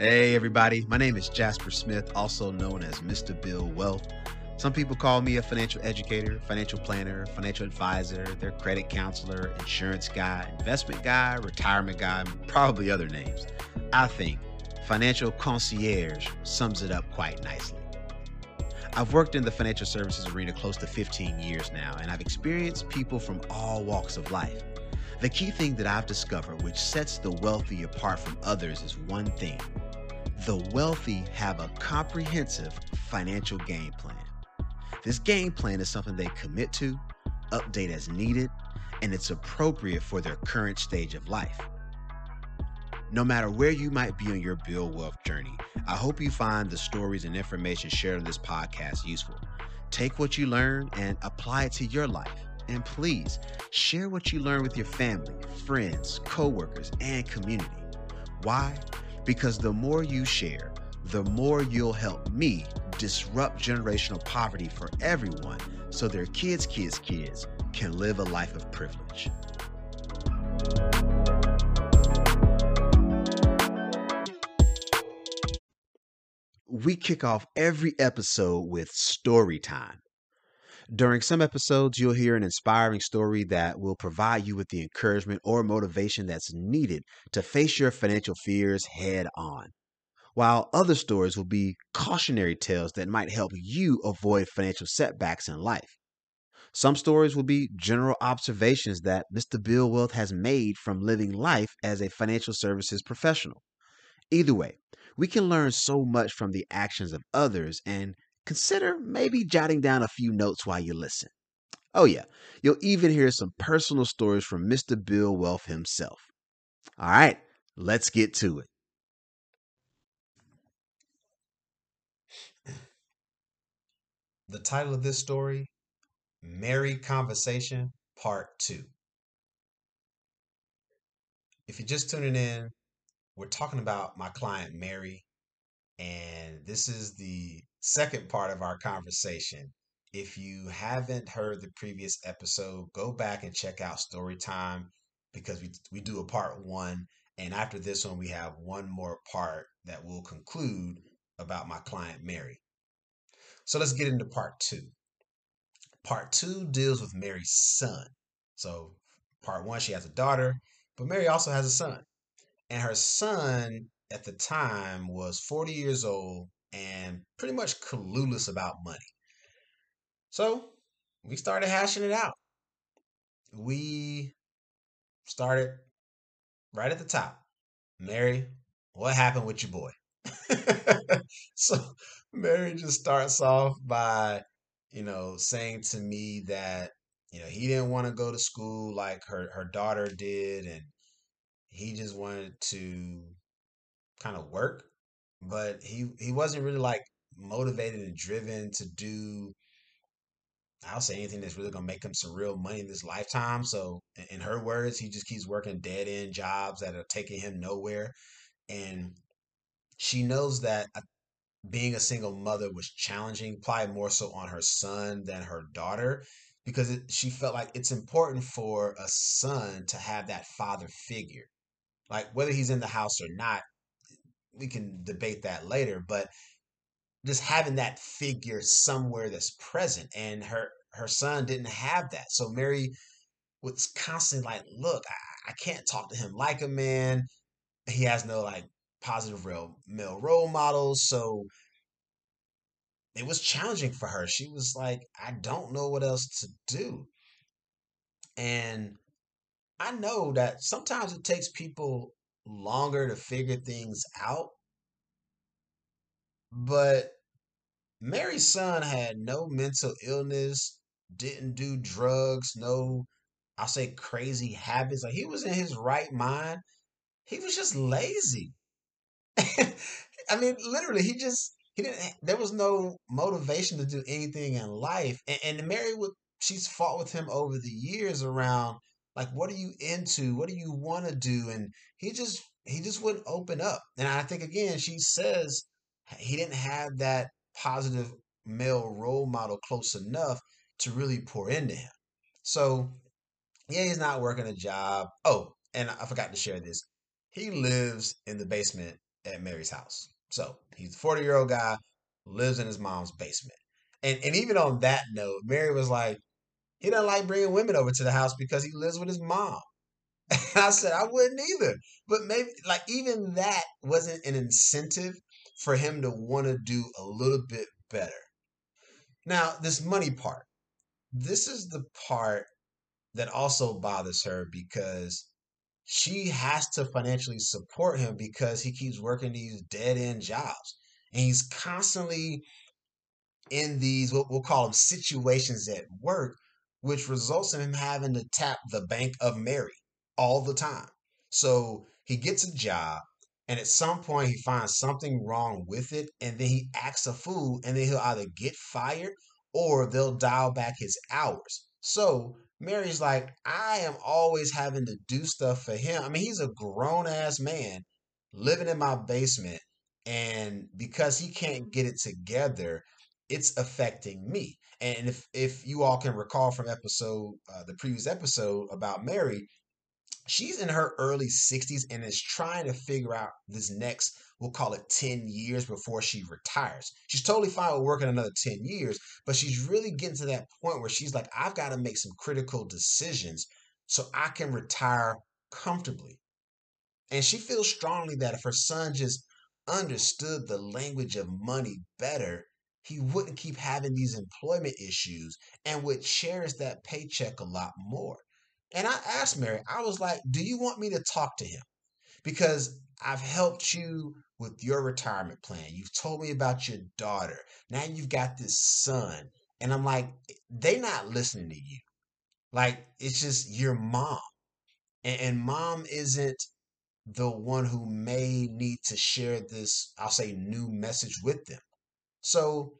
Hey, everybody. My name is Jasper Smith, also known as Mr. Build Wealth. Some people call me a financial educator, financial planner, financial advisor, their credit counselor, insurance guy, investment guy, retirement guy, probably other names. I think financial concierge sums it up quite nicely. I've worked in the financial services arena close to 15 years now, and I've experienced people from all walks of life. The key thing that I've discovered, which sets the wealthy apart from others, is one thing the wealthy have a comprehensive financial game plan. This game plan is something they commit to, update as needed, and it's appropriate for their current stage of life. No matter where you might be on your build wealth journey, I hope you find the stories and information shared on this podcast useful. Take what you learn and apply it to your life. And please share what you learn with your family, friends, coworkers, and community. Why? Because the more you share, the more you'll help me disrupt generational poverty for everyone so their kids' kids' kids can live a life of privilege. We kick off every episode with story time. During some episodes, you'll hear an inspiring story that will provide you with the encouragement or motivation that's needed to face your financial fears head on. While other stories will be cautionary tales that might help you avoid financial setbacks in life. Some stories will be general observations that Mr. Build Wealth has made from living life as a financial services professional. Either way, we can learn so much from the actions of others and consider maybe jotting down a few notes while you listen. Oh, yeah, you'll even hear some personal stories from Mr. Build Wealth himself. All right, let's get to it. The title of this story Mary Conversation, Part 2. If you're just tuning in, we're talking about my client Mary, and this is the second part of our conversation. If you haven't heard the previous episode, go back and check out Story Time because we we do a part one, and after this one, we have one more part that will conclude about my client Mary. So let's get into part two. Part two deals with Mary's son. So part one, she has a daughter, but Mary also has a son, and her son at the time was 40 years old and pretty much clueless about money. So we started hashing it out. We started right at the top. Mary, what happened with your boy? so Mary just starts off by, you know, saying to me that, you know, he didn't want to go to school like her, her daughter did, and he just wanted to kind of work but he he wasn't really like motivated and driven to do I'll say anything that's really gonna make him some real money in this lifetime. So in her words, he just keeps working dead end jobs that are taking him nowhere. And she knows that uh, being a single mother was challenging, probably more so on her son than her daughter, because it, she felt like it's important for a son to have that father figure. Like whether he's in the house or not, we can debate that later, but just having that figure somewhere that's present and her her son didn't have that. So Mary was constantly like, look, I, I can't talk to him like a man. He has no like positive real male role models. So it was challenging for her. She was like, I don't know what else to do. And I know that sometimes it takes people longer to figure things out. But Mary's son had no mental illness, didn't do drugs, no, I'll say crazy habits. Like he was in his right mind. He was just lazy. I mean, literally, he just he didn't. There was no motivation to do anything in life. And, and Mary would she's fought with him over the years around like what are you into? What do you want to do? And he just he just wouldn't open up. And i think again she says he didn't have that positive male role model close enough to really pour into him. So yeah he's not working a job. Oh and i forgot to share this. He lives in the basement at Mary's house. So he's a 40 year old guy, lives in his mom's basement. And, and even on that note, Mary was like, he doesn't like bringing women over to the house because he lives with his mom. And I said, I wouldn't either. But maybe, like, even that wasn't an incentive for him to want to do a little bit better. Now, this money part, this is the part that also bothers her because she has to financially support him because he keeps working these dead end jobs. And he's constantly in these, what we'll call them situations at work, which results in him having to tap the Bank of Mary all the time. So he gets a job, and at some point he finds something wrong with it, and then he acts a fool, and then he'll either get fired or they'll dial back his hours. So Mary's like, I am always having to do stuff for him. I mean, he's a grown ass man living in my basement, and because he can't get it together, it's affecting me. And if if you all can recall from episode uh, the previous episode about Mary, she's in her early 60s and is trying to figure out this next we'll call it 10 years before she retires she's totally fine with working another 10 years but she's really getting to that point where she's like i've got to make some critical decisions so i can retire comfortably and she feels strongly that if her son just understood the language of money better he wouldn't keep having these employment issues and would cherish that paycheck a lot more and I asked Mary, I was like, do you want me to talk to him? Because I've helped you with your retirement plan. You've told me about your daughter. Now you've got this son. And I'm like, they not listening to you. Like, it's just your mom. And, and mom isn't the one who may need to share this, I'll say, new message with them. So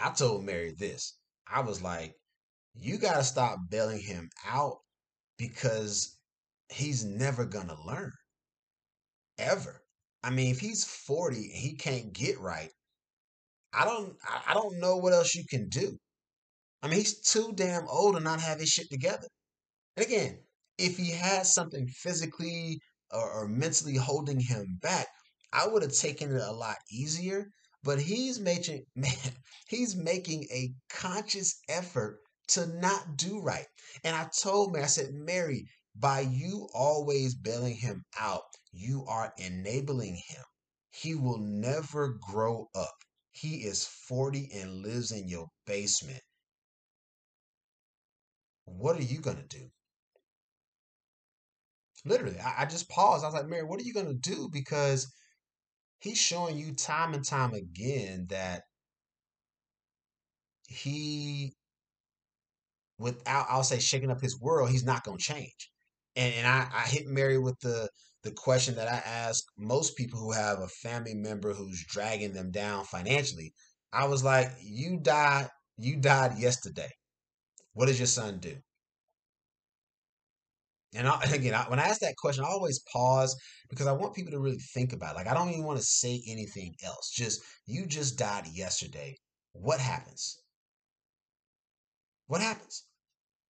I told Mary this. I was like, you got to stop bailing him out because he's never going to learn ever. I mean, if he's 40 and he can't get right, I don't I don't know what else you can do. I mean, he's too damn old to not have his shit together. And again, if he had something physically or, or mentally holding him back, I would have taken it a lot easier. But he's making man, he's making a conscious effort to not do right. And I told Mary, I said, Mary, by you always bailing him out, you are enabling him. He will never grow up. He is 40 and lives in your basement. What are you going to do? Literally, I, I just paused. I was like, Mary, what are you going to do? Because he's showing you time and time again that he without I'll say shaking up his world, he's not going to change. And and I, I hit Mary with the the question that I ask most people who have a family member who's dragging them down financially. I was like, you died, you died yesterday. What does your son do? And, I, again, I, when I ask that question, I always pause because I want people to really think about it. Like, I don't even want to say anything else. Just, you just died yesterday. What happens? What happens?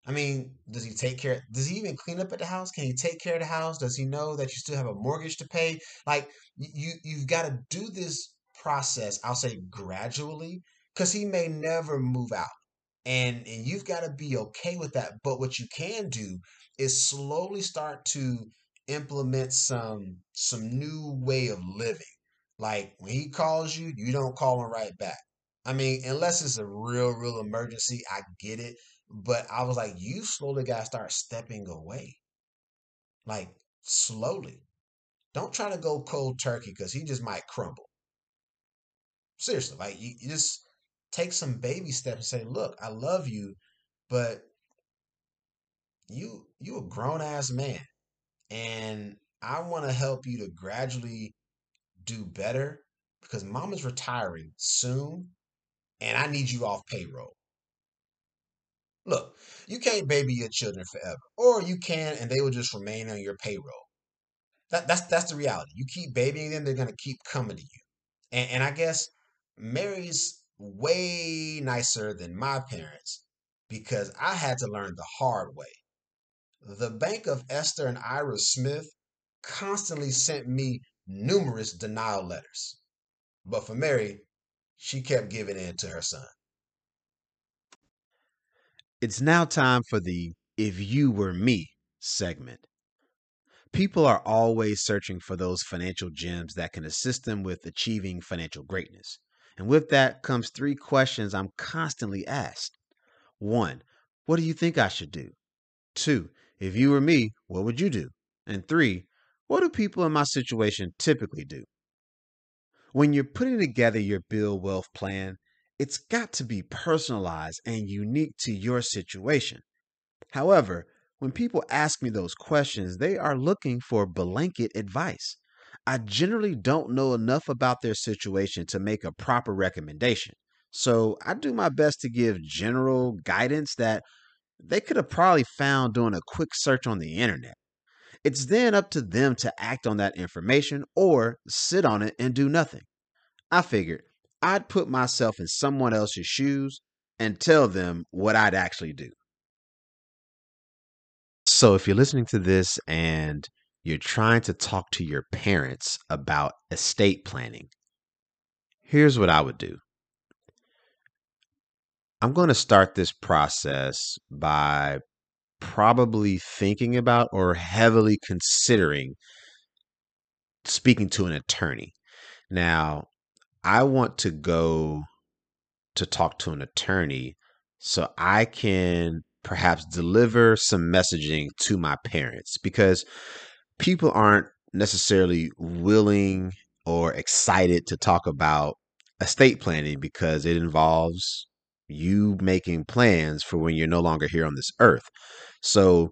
I mean, does he take care? Does he even clean up at the house? Can he take care of the house? Does he know that you still have a mortgage to pay? Like you, you've got to do this process. I'll say gradually, because he may never move out, and and you've got to be okay with that. But what you can do is slowly start to implement some some new way of living. Like when he calls you, you don't call him right back. I mean, unless it's a real, real emergency, I get it. But I was like, you slowly got to start stepping away. Like, slowly. Don't try to go cold turkey because he just might crumble. Seriously, like, you, you just take some baby steps and say, look, I love you, but you you a grown ass man and I want to help you to gradually do better because mom is retiring soon and I need you off payroll. Look, you can't baby your children forever, or you can, and they will just remain on your payroll. That, that's that's the reality. You keep babying them, they're gonna keep coming to you. And, and I guess Mary's way nicer than my parents because I had to learn the hard way. The Bank of Esther and Ira Smith constantly sent me numerous denial letters. But for Mary, she kept giving in to her son. It's now time for the If You Were Me segment. People are always searching for those financial gems that can assist them with achieving financial greatness. And with that comes three questions I'm constantly asked. One, what do you think I should do? Two, if you were me, what would you do? And three, what do people in my situation typically do? When you're putting together your Build Wealth plan, it's got to be personalized and unique to your situation. However, when people ask me those questions, they are looking for blanket advice. I generally don't know enough about their situation to make a proper recommendation. So I do my best to give general guidance that they could have probably found doing a quick search on the internet. It's then up to them to act on that information or sit on it and do nothing. I figured I'd put myself in someone else's shoes and tell them what I'd actually do. So, if you're listening to this and you're trying to talk to your parents about estate planning, here's what I would do. I'm going to start this process by probably thinking about or heavily considering speaking to an attorney. Now, I want to go to talk to an attorney so I can perhaps deliver some messaging to my parents because people aren't necessarily willing or excited to talk about estate planning because it involves you making plans for when you're no longer here on this earth. So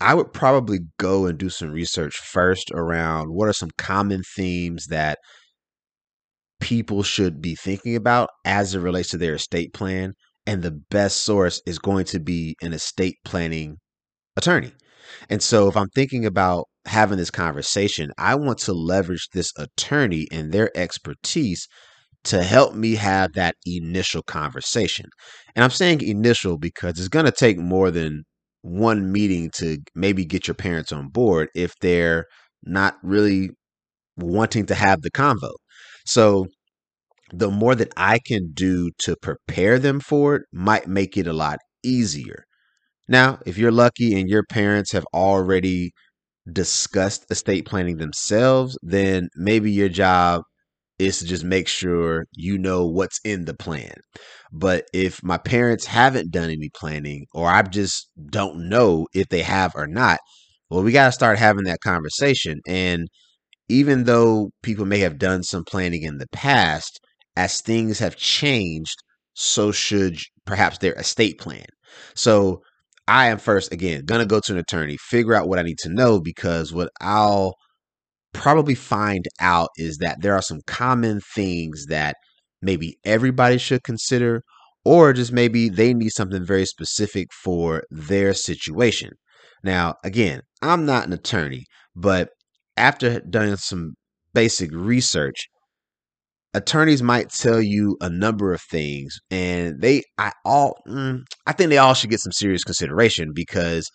I would probably go and do some research first around what are some common themes that people should be thinking about as it relates to their estate plan. And the best source is going to be an estate planning attorney. And so if I'm thinking about having this conversation, I want to leverage this attorney and their expertise to help me have that initial conversation. And I'm saying initial because it's going to take more than one meeting to maybe get your parents on board if they're not really wanting to have the convo. So the more that I can do to prepare them for it might make it a lot easier. Now, if you're lucky and your parents have already discussed estate planning themselves, then maybe your job is to just make sure you know what's in the plan. But if my parents haven't done any planning or I just don't know if they have or not, well, we got to start having that conversation. And even though people may have done some planning in the past, as things have changed, so should perhaps their estate plan. So I am first, again, to go to an attorney, figure out what I need to know because what I'll probably find out is that there are some common things that maybe everybody should consider, or just maybe they need something very specific for their situation. Now, again, I'm not an attorney, but after doing some basic research, attorneys might tell you a number of things and they i all mm, i think they all should get some serious consideration because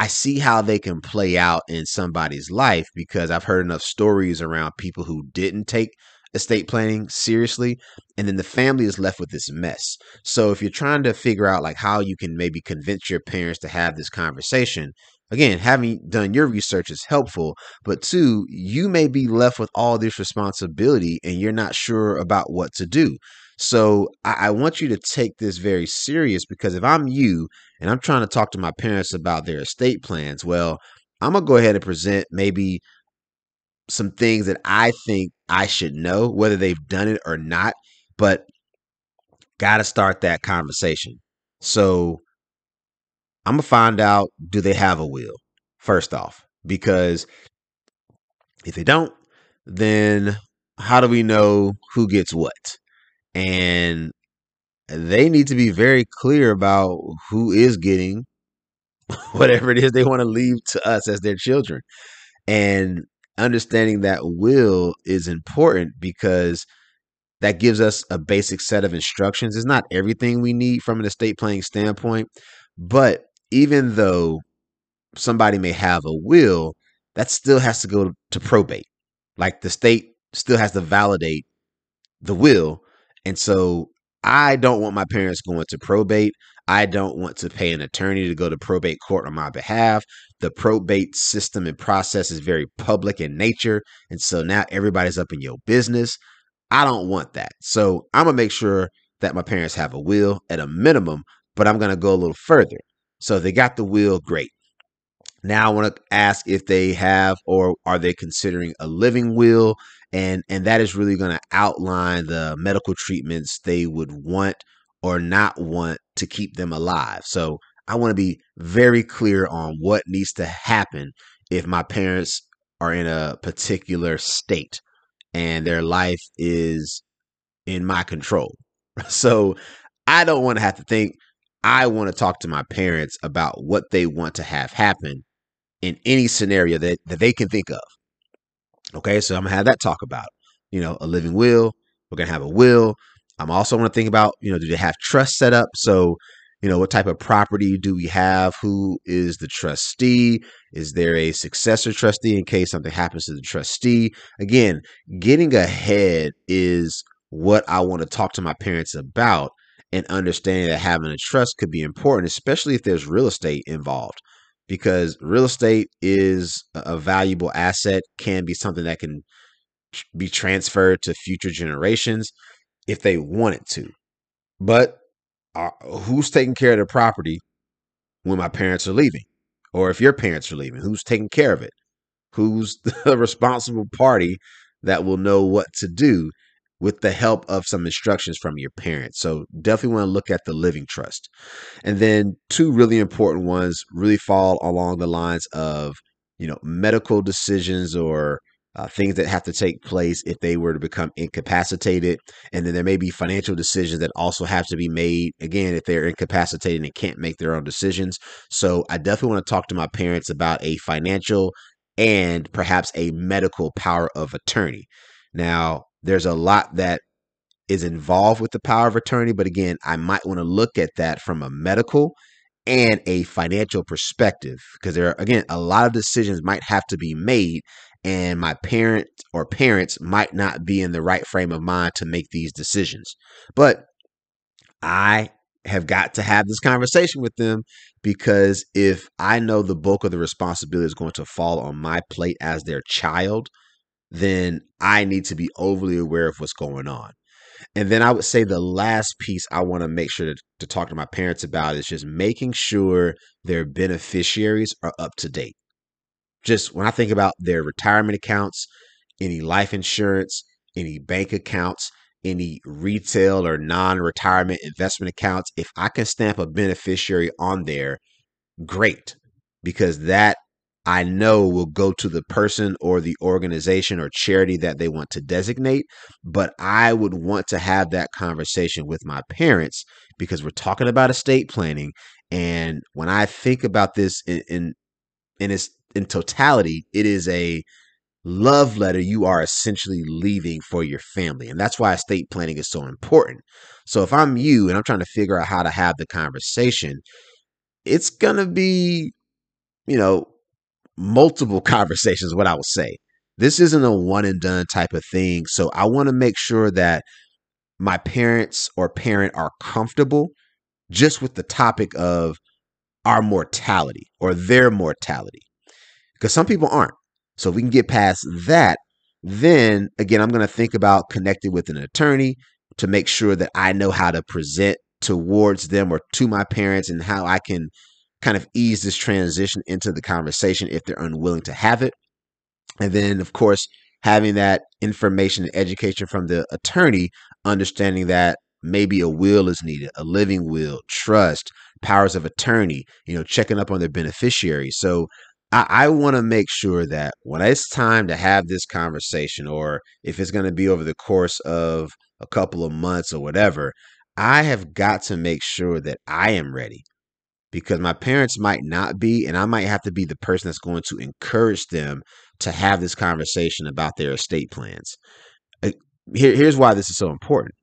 I see how they can play out in somebody's life because I've heard enough stories around people who didn't take estate planning seriously and then the family is left with this mess. So if you're trying to figure out like how you can maybe convince your parents to have this conversation, again, having done your research is helpful, but two, you may be left with all this responsibility and you're not sure about what to do. So I, I, want you to take this very serious because if I'm you and I'm trying to talk to my parents about their estate plans, well, I'm gonna go ahead and present maybe some things that I think I should know, whether they've done it or not, but gotta start that conversation. So I'm gonna find out do they have a will first off, because if they don't, then how do we know who gets what? and they need to be very clear about who is getting whatever it is they want to leave to us as their children. And understanding that will is important because that gives us a basic set of instructions. It's not everything we need from an estate planning standpoint, but even though somebody may have a will, that still has to go to probate. Like the state still has to validate the will. And so I don't want my parents going to probate. I don't want to pay an attorney to go to probate court on my behalf. The probate system and process is very public in nature. And so now everybody's up in your business. I don't want that. So I'm going to make sure that my parents have a will at a minimum, but I'm going to go a little further. So they got the will, great. Now I want to ask if they have or are they considering a living will and and that is really going to outline the medical treatments they would want or not want to keep them alive. So I want to be very clear on what needs to happen if my parents are in a particular state and their life is in my control. So I don't want to have to think I want to talk to my parents about what they want to have happen in any scenario that, that they can think of. Okay, so I'm gonna have that talk about, you know, a living will. We're gonna have a will. I'm also gonna think about, you know, do they have trust set up? So, you know, what type of property do we have? Who is the trustee? Is there a successor trustee in case something happens to the trustee? Again, getting ahead is what I want to talk to my parents about and understanding that having a trust could be important, especially if there's real estate involved because real estate is a valuable asset, can be something that can be transferred to future generations if they want it to. But uh, who's taking care of the property when my parents are leaving? Or if your parents are leaving, who's taking care of it? Who's the responsible party that will know what to do with the help of some instructions from your parents. So definitely want to look at the living trust. And then two really important ones really fall along the lines of, you know, medical decisions or uh, things that have to take place if they were to become incapacitated. And then there may be financial decisions that also have to be made, again, if they're incapacitated and can't make their own decisions. So I definitely want to talk to my parents about a financial and perhaps a medical power of attorney. Now, there's a lot that is involved with the power of attorney, but again, I might want to look at that from a medical and a financial perspective because there are again a lot of decisions might have to be made and my parent or parents might not be in the right frame of mind to make these decisions. But I have got to have this conversation with them because if I know the bulk of the responsibility is going to fall on my plate as their child, then I need to be overly aware of what's going on. And then I would say the last piece I want to make sure to, to talk to my parents about is just making sure their beneficiaries are up to date. Just when I think about their retirement accounts, any life insurance, any bank accounts, any retail or non retirement investment accounts, if I can stamp a beneficiary on there, great, because that I know will go to the person or the organization or charity that they want to designate. But I would want to have that conversation with my parents because we're talking about estate planning. And when I think about this in, in, in its in totality, it is a love letter you are essentially leaving for your family. And that's why estate planning is so important. So if I'm you and I'm trying to figure out how to have the conversation, it's going to be, you know, multiple conversations, what I would say. This isn't a one and done type of thing. So I want to make sure that my parents or parent are comfortable just with the topic of our mortality or their mortality. Because some people aren't. So if we can get past that, then again, I'm going to think about connecting with an attorney to make sure that I know how to present towards them or to my parents and how I can kind of ease this transition into the conversation if they're unwilling to have it. And then, of course, having that information and education from the attorney, understanding that maybe a will is needed, a living will, trust, powers of attorney, you know, checking up on their beneficiaries. So I, I want to make sure that when it's time to have this conversation, or if it's going to be over the course of a couple of months or whatever, I have got to make sure that I am ready because my parents might not be, and I might have to be the person that's going to encourage them to have this conversation about their estate plans. Uh, here, here's why this is so important.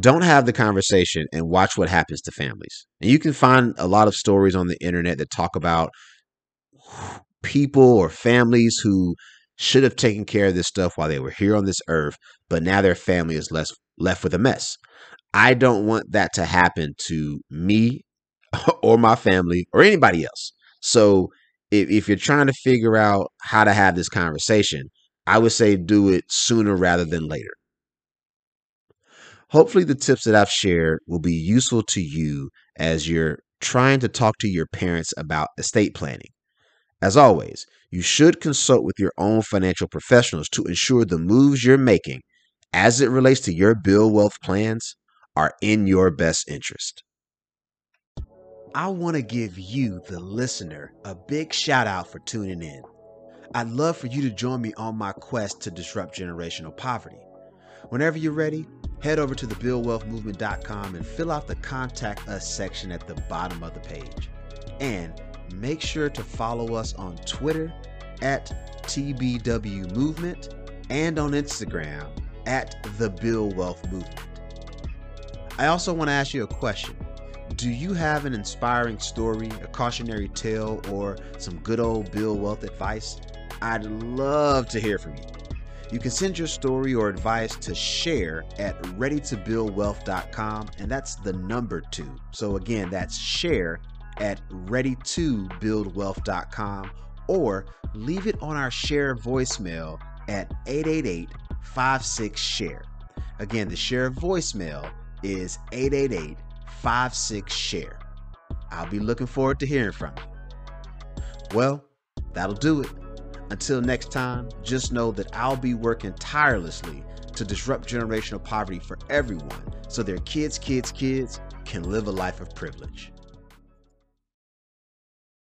Don't have the conversation and watch what happens to families. And you can find a lot of stories on the internet that talk about people or families who should have taken care of this stuff while they were here on this earth, but now their family is less left with a mess. I don't want that to happen to me or my family or anybody else. So if, if you're trying to figure out how to have this conversation, I would say do it sooner rather than later. Hopefully, the tips that I've shared will be useful to you as you're trying to talk to your parents about estate planning. As always, you should consult with your own financial professionals to ensure the moves you're making as it relates to your build wealth plans are in your best interest. I want to give you, the listener, a big shout out for tuning in. I'd love for you to join me on my quest to disrupt generational poverty. Whenever you're ready, head over to thebuildwealthmovement.com and fill out the contact us section at the bottom of the page. And make sure to follow us on Twitter at TBW Movement and on Instagram at the Build Wealth Movement. I also want to ask you a question. Do you have an inspiring story, a cautionary tale, or some good old Build Wealth advice? I'd love to hear from you. You can send your story or advice to share at ready2buildwealth.com, and that's the number two. So, again, that's share at ready2buildwealth.com or leave it on our share voicemail at 888 56 share. Again, the share voicemail is 888 56 share. I'll be looking forward to hearing from you. Well, that'll do it. Until next time, just know that I'll be working tirelessly to disrupt generational poverty for everyone so their kids' kids' kids can live a life of privilege.